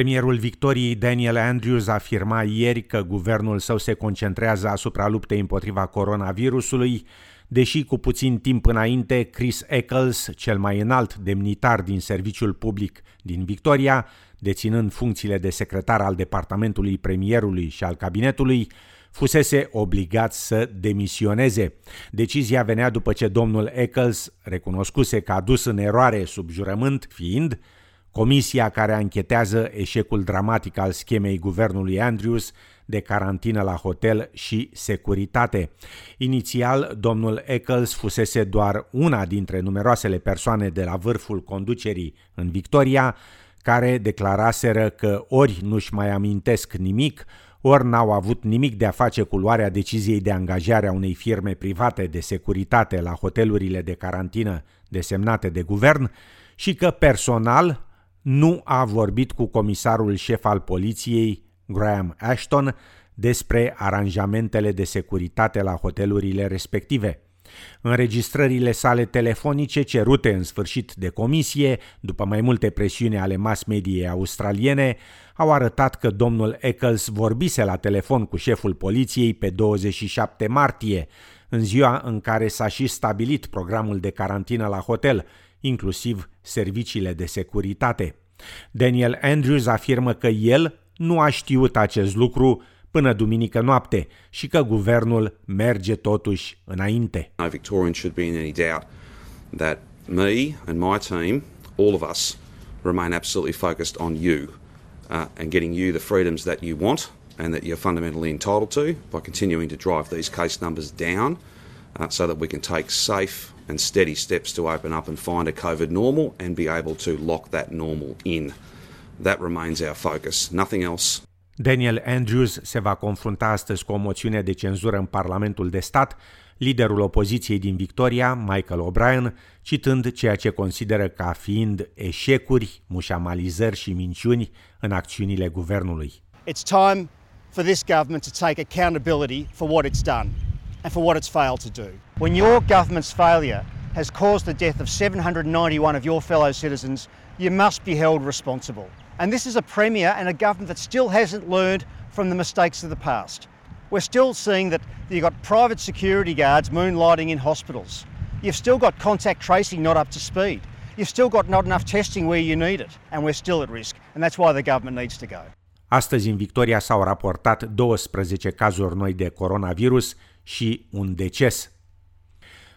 Premierul Victoriei Daniel Andrews afirma ieri că guvernul său se concentrează asupra luptei împotriva coronavirusului, deși cu puțin timp înainte Chris Eccles, cel mai înalt demnitar din serviciul public din Victoria, deținând funcțiile de secretar al departamentului premierului și al cabinetului, fusese obligat să demisioneze. Decizia venea după ce domnul Eccles recunoscuse că a dus în eroare sub jurământ, fiind comisia care anchetează eșecul dramatic al schemei guvernului Andrews de carantină la hotel și securitate. Inițial, domnul Eccles fusese doar una dintre numeroasele persoane de la vârful conducerii în Victoria, care declaraseră că ori nu-și mai amintesc nimic, ori n-au avut nimic de a face cu luarea deciziei de angajare a unei firme private de securitate la hotelurile de carantină desemnate de guvern și că personal nu a vorbit cu comisarul șef al poliției, Graham Ashton, despre aranjamentele de securitate la hotelurile respective. Înregistrările sale telefonice cerute în sfârșit de comisie, după mai multe presiuni ale mass mediei australiene, au arătat că domnul Eccles vorbise la telefon cu șeful poliției pe 27 martie, în ziua în care s-a și stabilit programul de carantină la hotel, inclusiv serviciile de securitate. Daniel Andrews afirmă că el nu a știut acest lucru până duminică noapte și că guvernul merge totuși înainte. No Victorian should be in any doubt that me and my team, all of us, remain absolutely focused on you uh, and getting you the freedoms that you want and that you're fundamentally entitled to by continuing to drive these case numbers down uh, so that we can take safe and steady steps to open up and find a COVID normal and be able to lock that normal in. That remains our focus, nothing else. Daniel Andrews se va confrunta astăzi cu o moțiune de cenzură în Parlamentul de Stat, liderul opoziției din Victoria, Michael O'Brien, citând ceea ce consideră ca fiind eșecuri, mușamalizări și minciuni în acțiunile guvernului. It's time for this government to take accountability for what it's done and for what it's failed to do. When your government's failure has caused the death of 791 of your fellow citizens, you must be held responsible. And this is a Premier and a government that still hasn't learned from the mistakes of the past. We're still seeing that you've got private security guards moonlighting in hospitals. You've still got contact tracing not up to speed. You've still got not enough testing where you need it, and we're still at risk, and that's why the government needs to go. Astăzi în Victoria s-au raportat 12 cazuri noi de coronavirus și un deces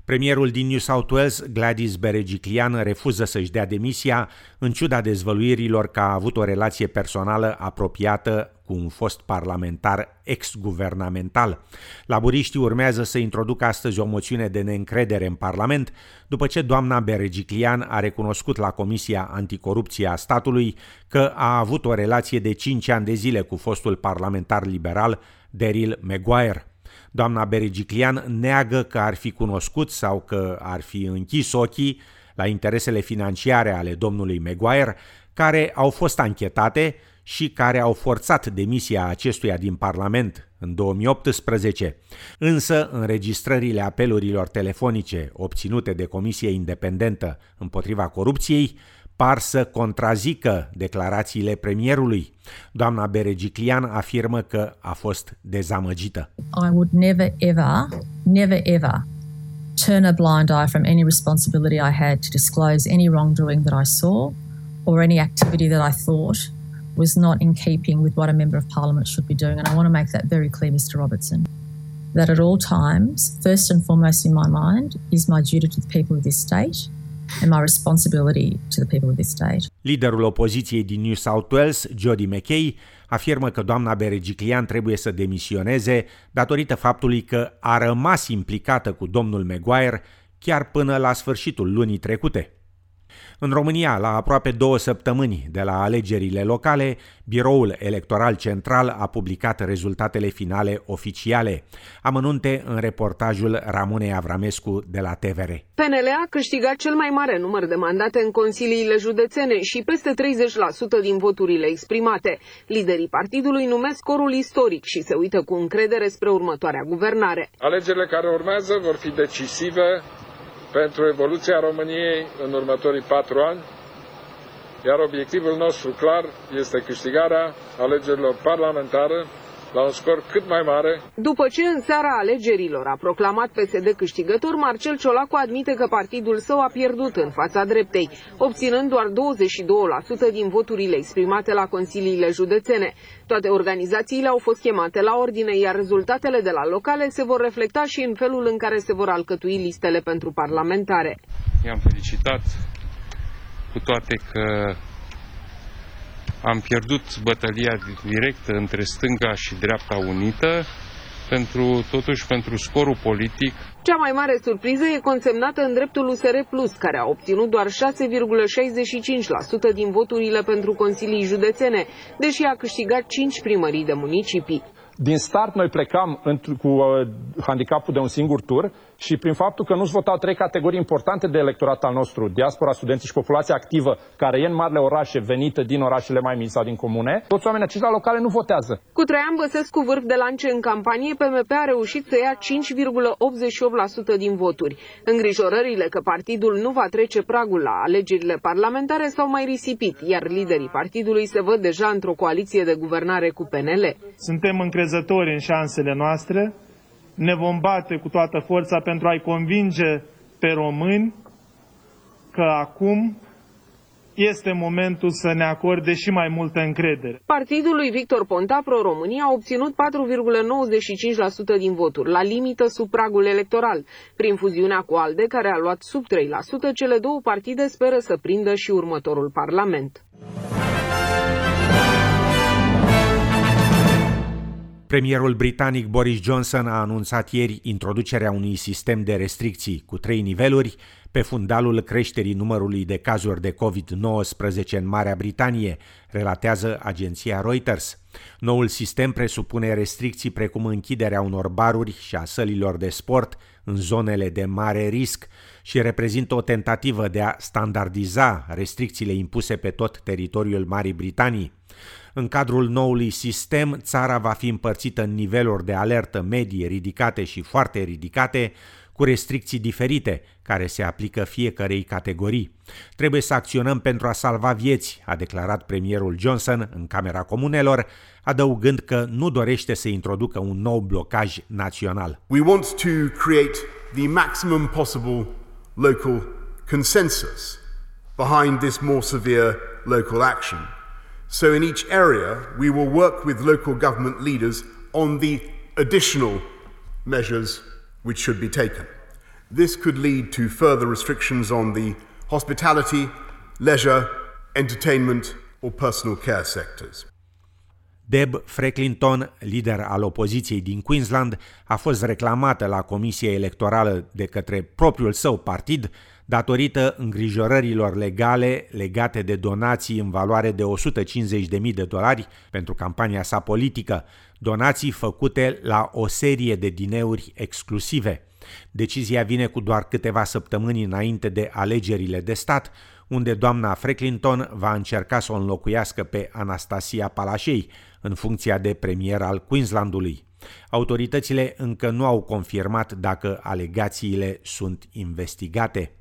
Premierul din New South Wales, Gladys Berejiklian, refuză să-și dea demisia în ciuda dezvăluirilor că a avut o relație personală apropiată cu un fost parlamentar ex-guvernamental. Laburiștii urmează să introducă astăzi o moțiune de neîncredere în Parlament, după ce doamna Berejiklian a recunoscut la Comisia Anticorupție a statului că a avut o relație de 5 ani de zile cu fostul parlamentar liberal Daryl Maguire. Doamna Berigiclian neagă că ar fi cunoscut sau că ar fi închis ochii la interesele financiare ale domnului Maguire, care au fost anchetate și care au forțat demisia acestuia din Parlament în 2018. Însă, înregistrările apelurilor telefonice obținute de Comisia Independentă împotriva corupției par să contrazică declarațiile premierului. Doamna Beregiclian afirmă că a fost dezamăgită. I would never ever, never ever turn a blind eye from any responsibility I had to disclose any wrongdoing that I saw or any activity that I thought was not in keeping with what a member of parliament should be doing and I want to make that very clear Mr Robertson that at all times first and foremost in my mind is my duty to the people of this state and my responsibility to the people of this state. Liderul opoziției din New South Wales, Jody McKay, afirmă că doamna Beregiclian trebuie să demisioneze datorită faptului că a rămas implicată cu domnul Maguire chiar până la sfârșitul lunii trecute. În România, la aproape două săptămâni de la alegerile locale, Biroul Electoral Central a publicat rezultatele finale oficiale. Amănunte în reportajul Ramonei Avramescu de la TVR. PNL a câștigat cel mai mare număr de mandate în consiliile județene și peste 30% din voturile exprimate. Liderii partidului numesc scorul istoric și se uită cu încredere spre următoarea guvernare. Alegerile care urmează vor fi decisive pentru evoluția României în următorii patru ani, iar obiectivul nostru clar este câștigarea alegerilor parlamentare la un scor cât mai mare. După ce în seara alegerilor a proclamat PSD câștigător, Marcel Ciolacu admite că partidul său a pierdut în fața dreptei, obținând doar 22% din voturile exprimate la consiliile județene. Toate organizațiile au fost chemate la ordine, iar rezultatele de la locale se vor reflecta și în felul în care se vor alcătui listele pentru parlamentare. I-am felicitat cu toate că am pierdut bătălia directă între stânga și dreapta unită, pentru, totuși pentru scorul politic. Cea mai mare surpriză e consemnată în dreptul USR Plus, care a obținut doar 6,65% din voturile pentru consilii județene, deși a câștigat 5 primării de municipii. Din start noi plecam cu uh, handicapul de un singur tur și prin faptul că nu-și votau trei categorii importante de electorat al nostru, diaspora, studenții și populația activă, care e în marile orașe, venită din orașele mai mici sau din comune, toți oamenii aceștia locale nu votează. Cu Traian Băsescu vârf de lance în campanie, PMP a reușit să ia 5,88% din voturi. Îngrijorările că partidul nu va trece pragul la alegerile parlamentare s-au mai risipit, iar liderii partidului se văd deja într-o coaliție de guvernare cu PNL. Suntem încrezători în șansele noastre ne vom bate cu toată forța pentru a-i convinge pe români că acum este momentul să ne acorde și mai multă încredere. Partidul lui Victor Ponta Pro-România a obținut 4,95% din voturi, la limită sub pragul electoral. Prin fuziunea cu ALDE, care a luat sub 3%, cele două partide speră să prindă și următorul parlament. Premierul britanic Boris Johnson a anunțat ieri introducerea unui sistem de restricții cu trei niveluri pe fundalul creșterii numărului de cazuri de COVID-19 în Marea Britanie, relatează agenția Reuters. Noul sistem presupune restricții precum închiderea unor baruri și a sălilor de sport în zonele de mare risc și reprezintă o tentativă de a standardiza restricțiile impuse pe tot teritoriul Marii Britanii. În cadrul noului sistem, țara va fi împărțită în niveluri de alertă medie, ridicate și foarte ridicate, cu restricții diferite care se aplică fiecărei categorii. Trebuie să acționăm pentru a salva vieți, a declarat premierul Johnson în Camera Comunelor, adăugând că nu dorește să introducă un nou blocaj național. We want to create the maximum possible local consensus behind this more severe local action. So, in each area, we will work with local government leaders on the additional measures which should be taken. This could lead to further restrictions on the hospitality, leisure, entertainment, or personal care sectors. Deb Frecklington, lider al opoziției din Queensland, a fost reclamată la Comisia Electorală de către propriul său partid datorită îngrijorărilor legale legate de donații în valoare de 150.000 de dolari pentru campania sa politică, donații făcute la o serie de dineuri exclusive. Decizia vine cu doar câteva săptămâni înainte de alegerile de stat, unde doamna Frecklington va încerca să o înlocuiască pe Anastasia Palașei în funcția de premier al Queenslandului. Autoritățile încă nu au confirmat dacă alegațiile sunt investigate.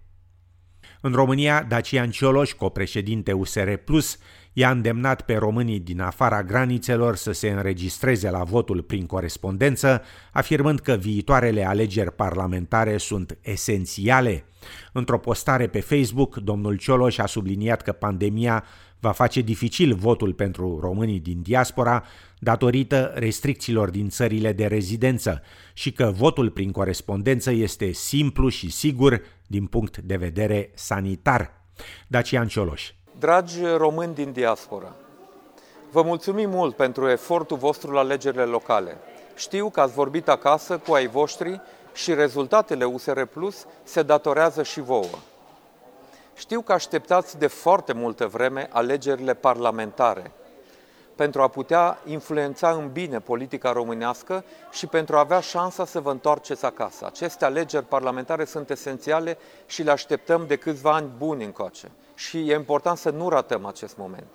În România, Dacian Cioloș, copreședinte USR Plus, i-a îndemnat pe românii din afara granițelor să se înregistreze la votul prin corespondență, afirmând că viitoarele alegeri parlamentare sunt esențiale. Într-o postare pe Facebook, domnul Cioloș a subliniat că pandemia va face dificil votul pentru românii din diaspora datorită restricțiilor din țările de rezidență și că votul prin corespondență este simplu și sigur din punct de vedere sanitar. Dacian Cioloș. Dragi români din diaspora, vă mulțumim mult pentru efortul vostru la alegerile locale. Știu că ați vorbit acasă cu ai voștri și rezultatele USR Plus se datorează și vouă. Știu că așteptați de foarte multă vreme alegerile parlamentare pentru a putea influența în bine politica românească și pentru a avea șansa să vă întoarceți acasă. Aceste alegeri parlamentare sunt esențiale și le așteptăm de câțiva ani buni încoace. Și e important să nu ratăm acest moment.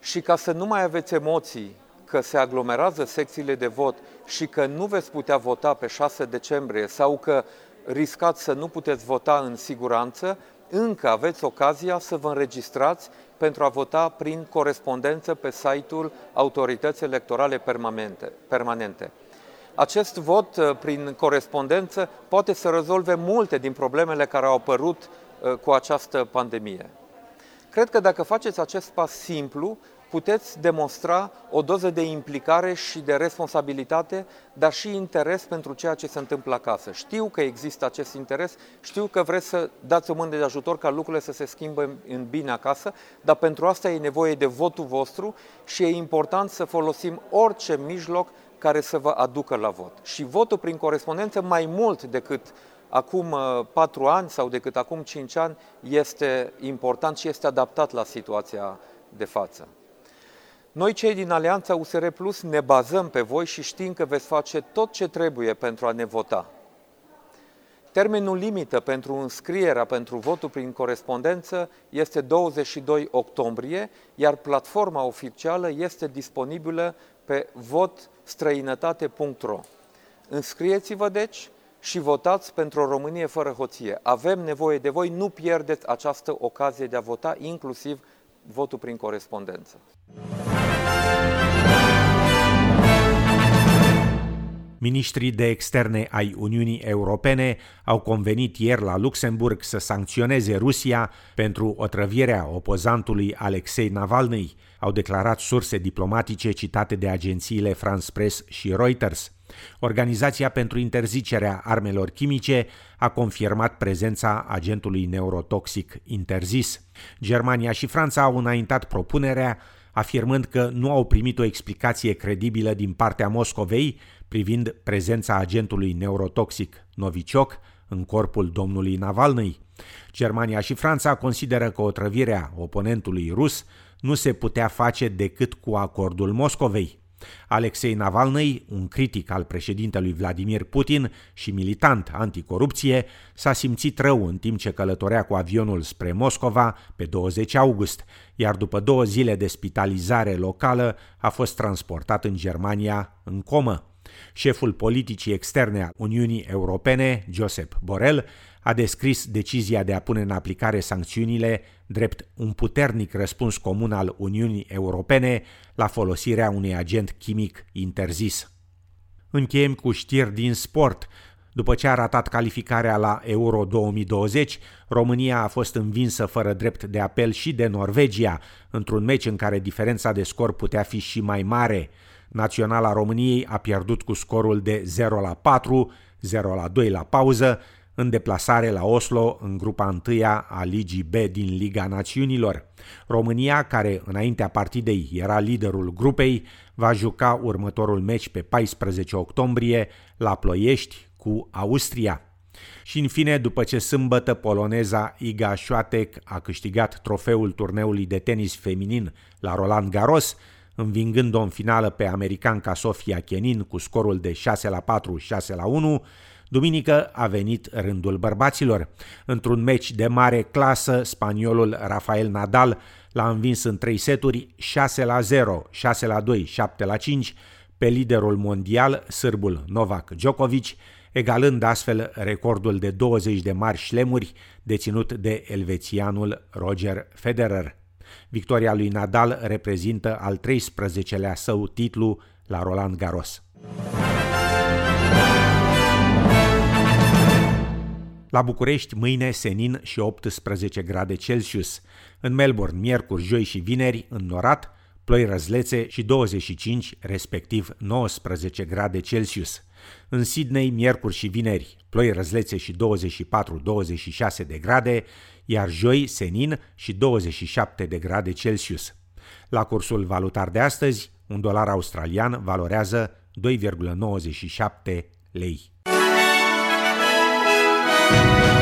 Și ca să nu mai aveți emoții că se aglomerează secțiile de vot și că nu veți putea vota pe 6 decembrie sau că riscați să nu puteți vota în siguranță, încă aveți ocazia să vă înregistrați pentru a vota prin corespondență pe site-ul Autorității Electorale Permanente. permanente. Acest vot uh, prin corespondență poate să rezolve multe din problemele care au apărut uh, cu această pandemie. Cred că dacă faceți acest pas simplu, puteți demonstra o doză de implicare și de responsabilitate, dar și interes pentru ceea ce se întâmplă acasă. Știu că există acest interes, știu că vreți să dați o mână de ajutor ca lucrurile să se schimbe în bine acasă, dar pentru asta e nevoie de votul vostru și e important să folosim orice mijloc care să vă aducă la vot. Și votul prin corespondență, mai mult decât acum uh, patru ani sau decât acum cinci ani, este important și este adaptat la situația de față. Noi, cei din Alianța USR Plus, ne bazăm pe voi și știm că veți face tot ce trebuie pentru a ne vota. Termenul limită pentru înscrierea pentru votul prin corespondență este 22 octombrie, iar platforma oficială este disponibilă pe votstrăinătate.ro. Înscrieți-vă, deci, și votați pentru o Românie fără hoție. Avem nevoie de voi, nu pierdeți această ocazie de a vota, inclusiv votul prin corespondență. Ministrii de externe ai Uniunii Europene au convenit ieri la Luxemburg să sancționeze Rusia pentru otrăvirea opozantului Alexei Navalny, au declarat surse diplomatice citate de agențiile France Press și Reuters. Organizația pentru interzicerea armelor chimice a confirmat prezența agentului neurotoxic interzis. Germania și Franța au înaintat propunerea afirmând că nu au primit o explicație credibilă din partea Moscovei privind prezența agentului neurotoxic Novichok în corpul domnului Navalny. Germania și Franța consideră că otrăvirea oponentului rus nu se putea face decât cu acordul Moscovei. Alexei Navalny, un critic al președintelui Vladimir Putin și militant anticorupție, s-a simțit rău în timp ce călătorea cu avionul spre Moscova pe 20 august, iar după două zile de spitalizare locală a fost transportat în Germania în comă. Șeful politicii externe a Uniunii Europene, Josep Borrell, a descris decizia de a pune în aplicare sancțiunile drept un puternic răspuns comun al Uniunii Europene la folosirea unui agent chimic interzis. Încheiem cu știri din sport. După ce a ratat calificarea la Euro 2020, România a fost învinsă fără drept de apel și de Norvegia, într-un meci în care diferența de scor putea fi și mai mare. Naționala României a pierdut cu scorul de 0 la 4, 0 la 2 la pauză, în deplasare la Oslo în grupa întâia a Ligii B din Liga Națiunilor. România, care înaintea partidei era liderul grupei, va juca următorul meci pe 14 octombrie la Ploiești cu Austria. Și în fine, după ce sâmbătă poloneza Iga Swiatek a câștigat trofeul turneului de tenis feminin la Roland Garros, învingând-o în finală pe americanca Sofia Kenin cu scorul de 6 la 4, 6 la 1, Duminică a venit rândul bărbaților. Într-un meci de mare clasă, spaniolul Rafael Nadal l-a învins în trei seturi 6 la 0, 6 la 2, 7 la 5 pe liderul mondial, sârbul Novak Djokovic, egalând astfel recordul de 20 de mari șlemuri deținut de elvețianul Roger Federer. Victoria lui Nadal reprezintă al 13-lea său titlu la Roland Garros. La București, mâine, senin și 18 grade Celsius. În Melbourne, miercuri, joi și vineri, înnorat, ploi răzlețe și 25, respectiv 19 grade Celsius. În Sydney, miercuri și vineri, ploi răzlețe și 24-26 de grade, iar joi, senin și 27 de grade Celsius. La cursul valutar de astăzi, un dolar australian valorează 2,97 lei. Thank you.